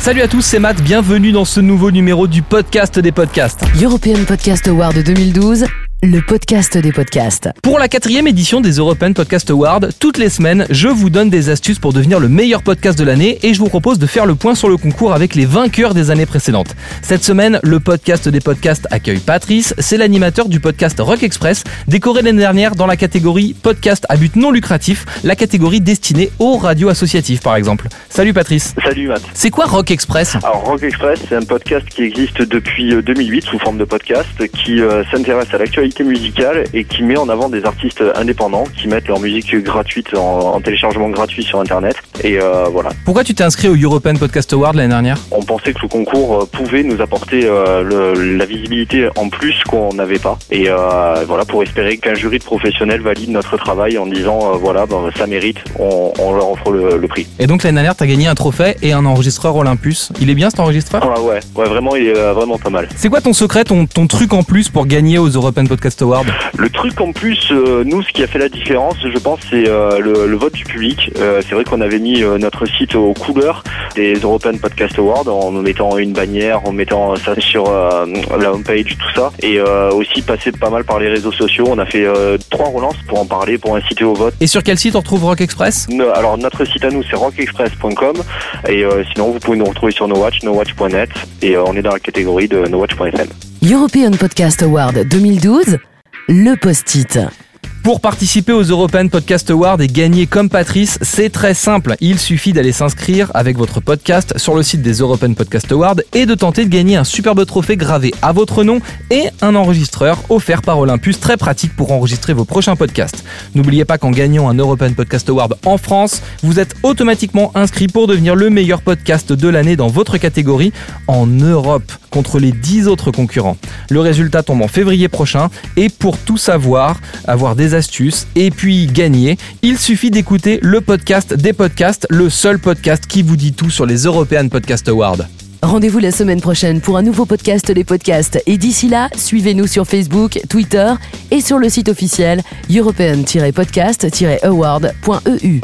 Salut à tous, c'est Matt, bienvenue dans ce nouveau numéro du podcast des podcasts. European Podcast Award 2012, le podcast des podcasts. Pour la quatrième édition des European Podcast Awards, toutes les semaines, je vous donne des astuces pour devenir le meilleur podcast de l'année et je vous propose de faire le point sur le concours avec les vainqueurs des années précédentes. Cette semaine, le podcast des podcasts accueille Patrice, c'est l'animateur du podcast Rock Express, décoré l'année dernière dans la catégorie podcast à but non lucratif, la catégorie destinée aux radios associatives par exemple. Salut Patrice. Salut Matt. C'est quoi Rock Express? Alors Rock Express, c'est un podcast qui existe depuis euh, 2008 sous forme de podcast, qui euh, s'intéresse à l'actualité musicale et qui met en avant des artistes indépendants qui mettent leur musique gratuite en, en téléchargement gratuit sur Internet. Et euh, voilà. Pourquoi tu t'es inscrit au European Podcast Award l'année dernière? On pensait que le concours euh, pouvait nous apporter euh, le- la visibilité en plus qu'on n'avait pas. Et euh, voilà, pour espérer qu'un jury de professionnels valide notre travail en disant voilà, ben, ça mérite, on, on leur offre le, le prix. Et donc l'année dernière, t'as gagné un trophée et un enregistreur Olympus. Il est bien cet enregistreur? Ah ouais, ouais, vraiment, il est vraiment pas mal. C'est quoi ton secret, ton, ton truc en plus pour gagner aux European Podcast Le truc en plus, euh, nous, ce qui a fait la différence, je pense, c'est euh, le, le vote du public. Euh, c'est vrai qu'on avait mis euh, notre site aux couleurs des European Podcast Awards en mettant une bannière, en mettant ça sur euh, la homepage, tout ça, et euh, aussi passé pas mal par les réseaux sociaux. On a fait euh, trois relances pour en parler, pour inciter au vote. Et sur quel site on retrouve Rock Express? Alors notre site à nous c'est rockexpress.com et euh, sinon vous pouvez nous retrouver sur nowatch, nowatch.net et euh, on est dans la catégorie de nowatch.fm. European Podcast Award 2012, le post-it. Pour participer aux European Podcast Awards et gagner comme Patrice, c'est très simple. Il suffit d'aller s'inscrire avec votre podcast sur le site des European Podcast Awards et de tenter de gagner un superbe trophée gravé à votre nom et un enregistreur offert par Olympus, très pratique pour enregistrer vos prochains podcasts. N'oubliez pas qu'en gagnant un European Podcast Award en France, vous êtes automatiquement inscrit pour devenir le meilleur podcast de l'année dans votre catégorie en Europe contre les 10 autres concurrents. Le résultat tombe en février prochain et pour tout savoir, avoir des astuces et puis gagner, il suffit d'écouter le podcast des podcasts, le seul podcast qui vous dit tout sur les European Podcast Awards. Rendez-vous la semaine prochaine pour un nouveau podcast des podcasts. Et d'ici là, suivez-nous sur Facebook, Twitter et sur le site officiel european-podcast-award.eu.